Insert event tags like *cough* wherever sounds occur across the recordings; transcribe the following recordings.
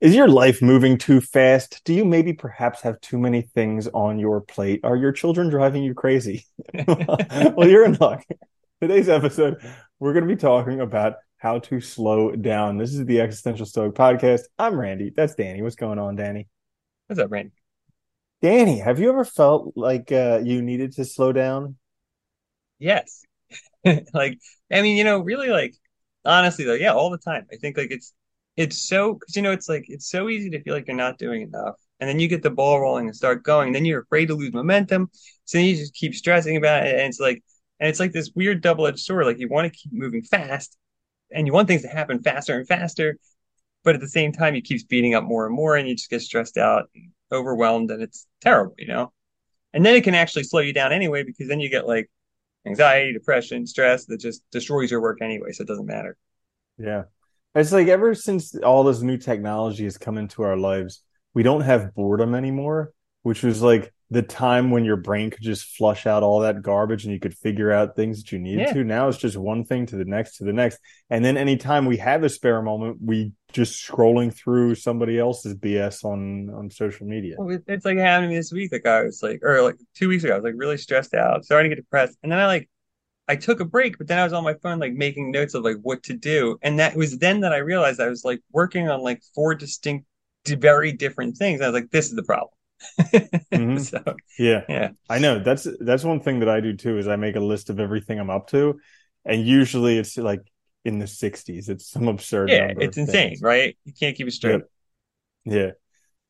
Is your life moving too fast? Do you maybe perhaps have too many things on your plate? Are your children driving you crazy? *laughs* well, you're in luck. Today's episode, we're going to be talking about how to slow down. This is the Existential Stoic Podcast. I'm Randy. That's Danny. What's going on, Danny? What's up, Randy? Danny, have you ever felt like uh, you needed to slow down? Yes. *laughs* like, I mean, you know, really, like, honestly, though, yeah, all the time. I think like it's it's so because you know it's like it's so easy to feel like you're not doing enough. And then you get the ball rolling and start going. Then you're afraid to lose momentum. So then you just keep stressing about it. And it's like and it's like this weird double-edged sword. Like you want to keep moving fast and you want things to happen faster and faster but at the same time you keep speeding up more and more and you just get stressed out and overwhelmed and it's terrible you know? And then it can actually slow you down anyway because then you get like anxiety depression stress that just destroys your work anyway so it doesn't matter. Yeah it's like ever since all this new technology has come into our lives, we don't have boredom anymore, which was like the time when your brain could just flush out all that garbage and you could figure out things that you needed yeah. to. Now it's just one thing to the next to the next. And then anytime we have a spare moment, we just scrolling through somebody else's BS on on social media. Well, it's like happening this week. Like I was like, or like two weeks ago, I was like really stressed out, starting to get depressed. And then I like I took a break, but then I was on my phone like making notes of like what to do. And that was then that I realized I was like working on like four distinct, very different things. I was like, this is the problem. *laughs* mm-hmm. so, yeah. Yeah. I know. That's that's one thing that I do too is I make a list of everything I'm up to. And usually it's like in the 60s. It's some absurd Yeah, it's insane, things. right? You can't keep it straight. Yeah.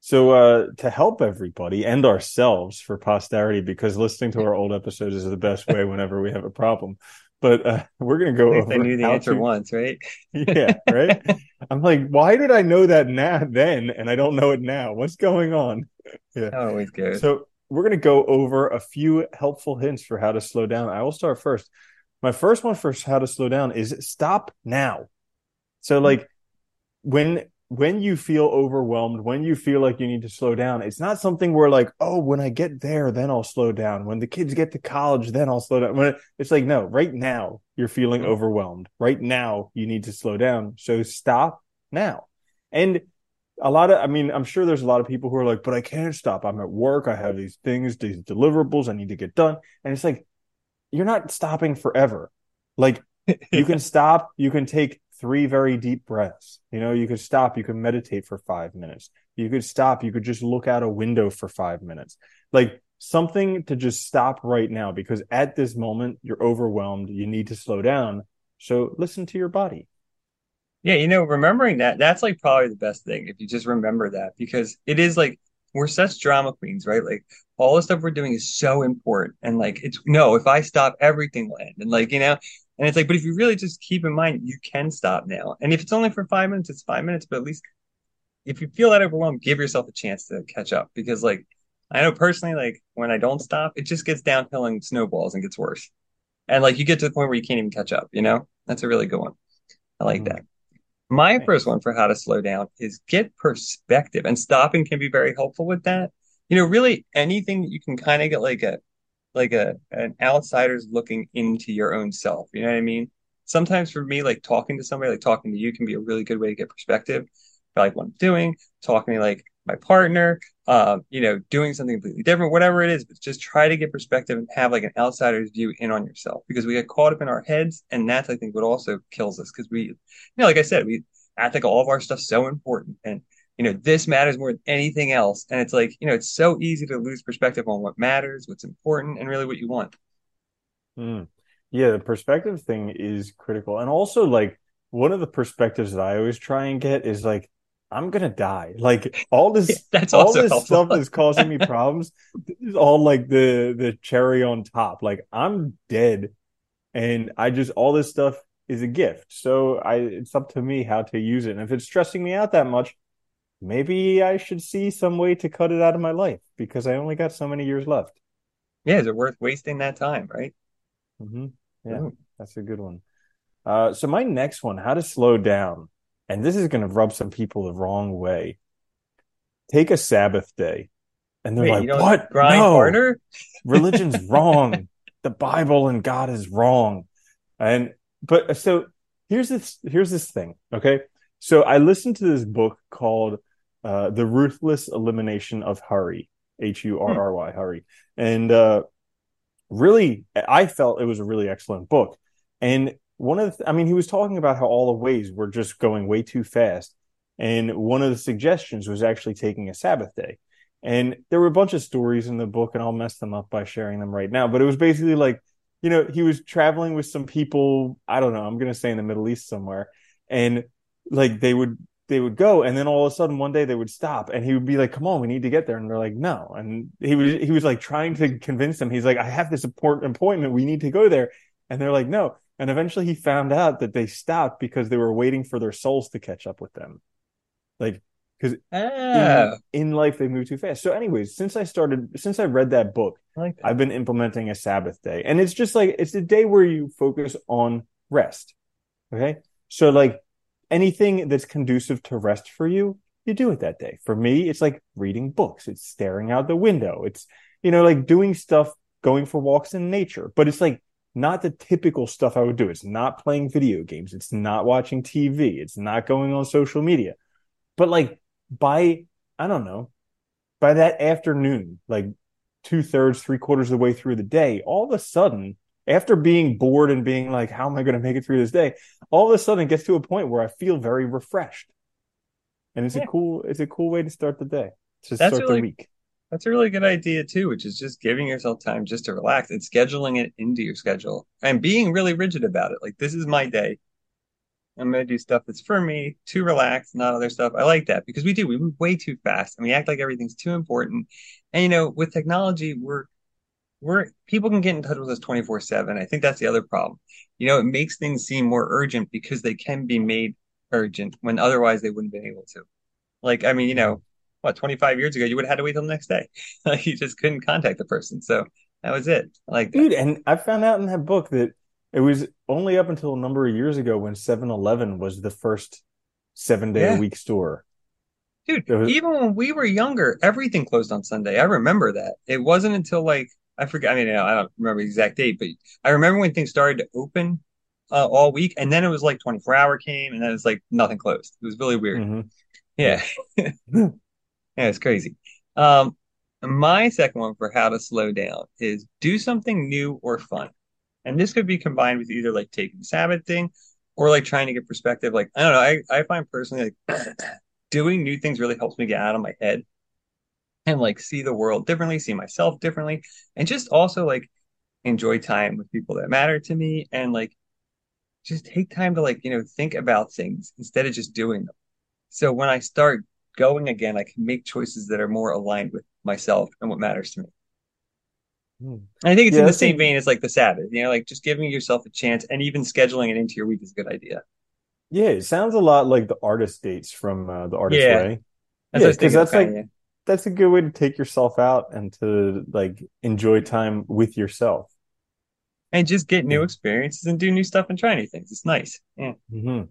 So uh, to help everybody and ourselves for posterity, because listening to our old episodes is the best way whenever we have a problem. But uh, we're gonna go over. I knew the answer to... once, right? *laughs* yeah, right. I'm like, why did I know that now then, and I don't know it now? What's going on? Yeah, always good. So we're gonna go over a few helpful hints for how to slow down. I will start first. My first one for how to slow down is stop now. So like when when you feel overwhelmed, when you feel like you need to slow down, it's not something where like, oh, when I get there, then I'll slow down. When the kids get to college, then I'll slow down. When it's like, no, right now you're feeling overwhelmed. Right now you need to slow down. So stop now. And a lot of, I mean, I'm sure there's a lot of people who are like, but I can't stop. I'm at work. I have these things, these deliverables I need to get done. And it's like, you're not stopping forever. Like you *laughs* can stop, you can take three very deep breaths. You know, you could stop, you could meditate for five minutes. You could stop, you could just look out a window for five minutes. Like something to just stop right now because at this moment you're overwhelmed, you need to slow down. So listen to your body. Yeah, you know, remembering that, that's like probably the best thing if you just remember that because it is like we're such drama queens, right? Like all the stuff we're doing is so important. And like it's no, if I stop, everything end. And like, you know, and it's like, but if you really just keep in mind, you can stop now. And if it's only for five minutes, it's five minutes. But at least if you feel that overwhelmed, give yourself a chance to catch up. Because like I know personally, like when I don't stop, it just gets downhill and snowballs and gets worse. And like you get to the point where you can't even catch up, you know? That's a really good one. I like mm-hmm. that. My first one for how to slow down is get perspective. And stopping can be very helpful with that. You know, really anything that you can kind of get like a like a an outsider's looking into your own self. You know what I mean? Sometimes for me, like talking to somebody, like talking to you, can be a really good way to get perspective. About, Like what I'm doing, talking to like my partner, uh, you know, doing something completely different, whatever it is, but just try to get perspective and have like an outsider's view in on yourself because we get caught up in our heads. And that's, I think, what also kills us because we, you know, like I said, we act like all of our stuff's so important. And you know, this matters more than anything else. And it's like, you know, it's so easy to lose perspective on what matters, what's important, and really what you want. Mm. Yeah, the perspective thing is critical. And also, like, one of the perspectives that I always try and get is like, I'm gonna die. Like all this, *laughs* yeah, that's all this helpful. stuff is causing me *laughs* problems. this is all like the the cherry on top. Like I'm dead, and I just all this stuff is a gift. So I, it's up to me how to use it. And if it's stressing me out that much, maybe I should see some way to cut it out of my life because I only got so many years left. Yeah, is it worth wasting that time, right? Mm-hmm. Yeah, Ooh. that's a good one. Uh, so my next one, how to slow down, and this is going to rub some people the wrong way. Take a Sabbath day, and they're Wait, like, "What? Grind no, harder? *laughs* religion's wrong. The Bible and God is wrong." And but so here's this here's this thing, okay? So I listened to this book called uh, The Ruthless Elimination of Hurry, H U R R Y, Hurry. And uh, really, I felt it was a really excellent book. And one of the, I mean, he was talking about how all the ways were just going way too fast. And one of the suggestions was actually taking a Sabbath day. And there were a bunch of stories in the book, and I'll mess them up by sharing them right now. But it was basically like, you know, he was traveling with some people, I don't know, I'm going to say in the Middle East somewhere. And like they would they would go and then all of a sudden one day they would stop and he would be like come on we need to get there and they're like no and he was he was like trying to convince them he's like i have this important appointment we need to go there and they're like no and eventually he found out that they stopped because they were waiting for their souls to catch up with them like because Ah, in, in life they move too fast so anyways since i started since i read that book like that. I've been implementing a Sabbath day. And it's just like it's a day where you focus on rest. Okay? So like anything that's conducive to rest for you, you do it that day. For me, it's like reading books. It's staring out the window. It's you know like doing stuff, going for walks in nature. But it's like not the typical stuff I would do. It's not playing video games. It's not watching TV. It's not going on social media. But like by I don't know, by that afternoon, like two thirds, three quarters of the way through the day, all of a sudden, after being bored and being like, how am I going to make it through this day? All of a sudden it gets to a point where I feel very refreshed. And it's Yeah. a cool, it's a cool way to start the day, to That's start really- the week. That's a really good idea too, which is just giving yourself time just to relax and scheduling it into your schedule and being really rigid about it. Like this is my day. I'm gonna do stuff that's for me to relax, not other stuff. I like that because we do, we move way too fast and we act like everything's too important. And you know, with technology, we're we're people can get in touch with us 24/7. I think that's the other problem. You know, it makes things seem more urgent because they can be made urgent when otherwise they wouldn't have been able to. Like, I mean, you know, what, 25 years ago, you would have had to wait till the next day. *laughs* Like, you just couldn't contact the person. So that was it. I like that. Dude, and I found out in that book that it was only up until a number of years ago when 7 Eleven was the first seven day a week store. Dude, was- even when we were younger, everything closed on Sunday. I remember that. It wasn't until like, I forget, I mean, I don't remember the exact date, but I remember when things started to open uh, all week. And then it was like 24 hour came and then it's like nothing closed. It was really weird. Mhm. Yeah. *laughs* yeah, it's crazy. Um, my second one for how to slow down is do something new or fun. And this could be combined with either like taking the Sabbath thing or like trying to get perspective. Like, I don't know, I, I find personally like *clears throat* doing new things really helps me get out of my head *laughs* and like see the world differently, see myself differently, and just also like enjoy time with people that matter to me and like just take time to like, you know, think about things instead of just doing them. So when I start going again, I can make choices that are more aligned with myself and what matters to me. Hmm. I think it's Yeah, in the same a- vein as like the Sabbath, you know, like just giving yourself a chance and even scheduling it into your week is a good idea. Yeah, it sounds a lot like the artist dates from uh, the artist Yeah. way. That's Yeah, what I was 'cause that's like- kinda, That's a good way to take yourself out and to like enjoy time with yourself. and just get new experiences and do new stuff and try new things. It's nice. Yeah. hmm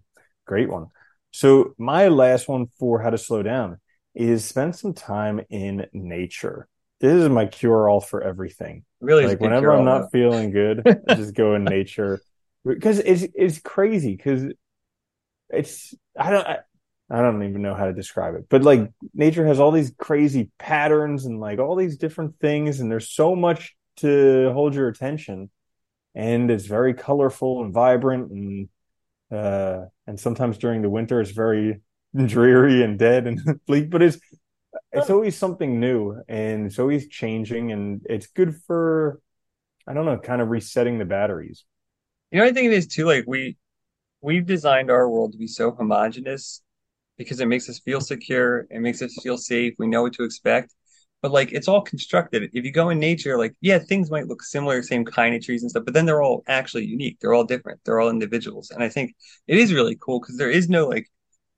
Great one. So my last one for how to slow down is spend some time in nature. This is my cure all for everything. Really Like whenever I'm not feeling good, *laughs* I just go in nature because it's it's crazy because it's I don't I, I don't even know how to describe it, but like nature has all these crazy patterns and like all these different things, and there's so much to hold your attention, and it's very colorful and vibrant, and uh, and sometimes during the winter it's very *laughs* dreary and dead and *laughs* bleak, but it's it's always something new and it's always changing, and it's good for I don't know, kind of resetting the batteries. You know, I think it is too. Like we we've designed our world to be so homogenous because it makes us feel secure, it makes us feel safe, we know what to expect. But like it's all constructed. If you go in nature, like yeah, things might look similar, same kind of trees and stuff, but then they're all actually unique. They're all different. They're all individuals. And I think it is really cool because there is no like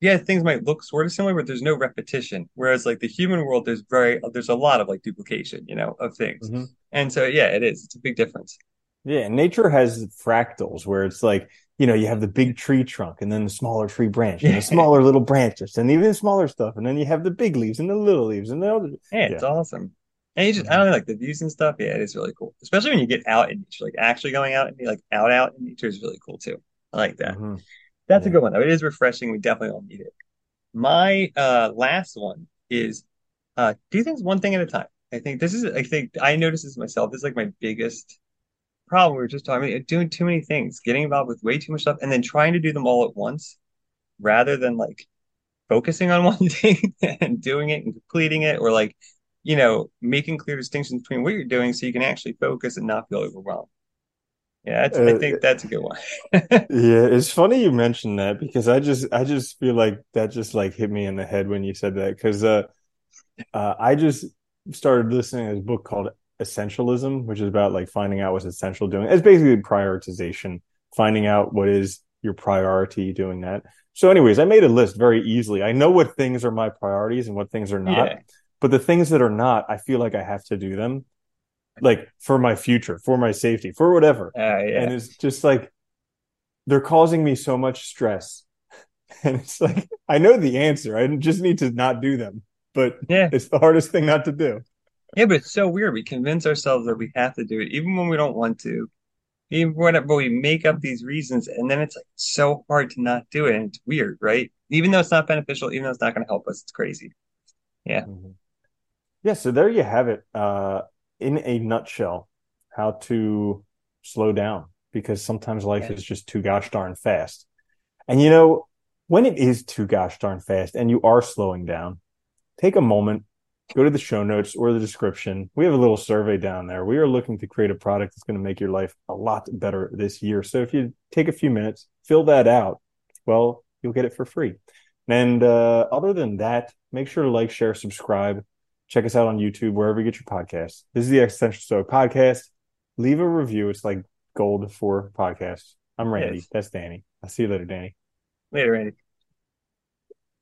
yeah, things might look sort of similar, but there's no repetition. Whereas like the human world, there's very there's a lot of like duplication, you know, of things. Mhm. And so yeah, it is. It's a big difference. Yeah, nature has fractals where it's like, you know, you have the big tree trunk and then the smaller tree branch and the *laughs* smaller little branches and even smaller stuff. And then you have the big leaves and the little leaves and the other. Yeah, it's Yeah. awesome. And you just, I don't know, like the views and stuff. Yeah, it is really cool. Especially when you get out in nature, like actually going out and like out, out in nature is really cool too. I like that. Mhm. That's a good one though. It is refreshing. We definitely all need it. My uh last one is uh, do things one thing at a time. I think this is, I think I notice this myself. This is like my biggest problem. We were just talking about doing too many things, getting involved with way too much stuff, and then trying to do them all at once rather than like focusing on *laughs* one thing and doing it and completing it, or like, you know, making clear distinctions between what you're doing so you can actually focus and not feel overwhelmed. Yeah, that's, I Uh, think that's a good one. *laughs* yeah, it's funny you mentioned that because I just I just feel like that just like hit me in the head when you said that because uh, uh I just started listening to this book called Essentialism, which is about like finding out what's essential doing. It's basically prioritization, finding out what is your priority, doing that. So, anyways, I made a list very easily. I know what things are my priorities and what things are not, Yeah. but the things that are not, I feel like I have to do them, like for my future, for my safety, for whatever. Uh, And it's just like they're causing me so much stress. *laughs* And it's like I know the answer. I just need to not do them. But Yeah. it's the hardest thing not to do. Yeah, but it's so weird. We convince ourselves that we have to do it, even when we don't want to. Even when, but we make up these reasons, and then it's like so hard to not do it, and it's weird, right? Even though it's not beneficial, even though it's not going to help us, it's crazy. Yeah. Mhm. Yeah, so there you have it. Uh, in a nutshell, how to slow down because sometimes life Yeah. is just too gosh darn fast. And you know, when it is too gosh darn fast and you are slowing down, take a moment, go to the show notes or the description. We have a little survey down there. We are looking to create a product that's going to make your life a lot better this year. So if you take a few minutes, fill that out, well, you'll get it for free. And uh, other than that, make sure to like, share, subscribe. Check us out on YouTube, wherever you get your podcasts. This is the Existential Stoic Podcast. Leave a review. It's like gold for podcasts. I'm Randy. Yes. That's Danny. I'll see you later, Danny. Later, Andy.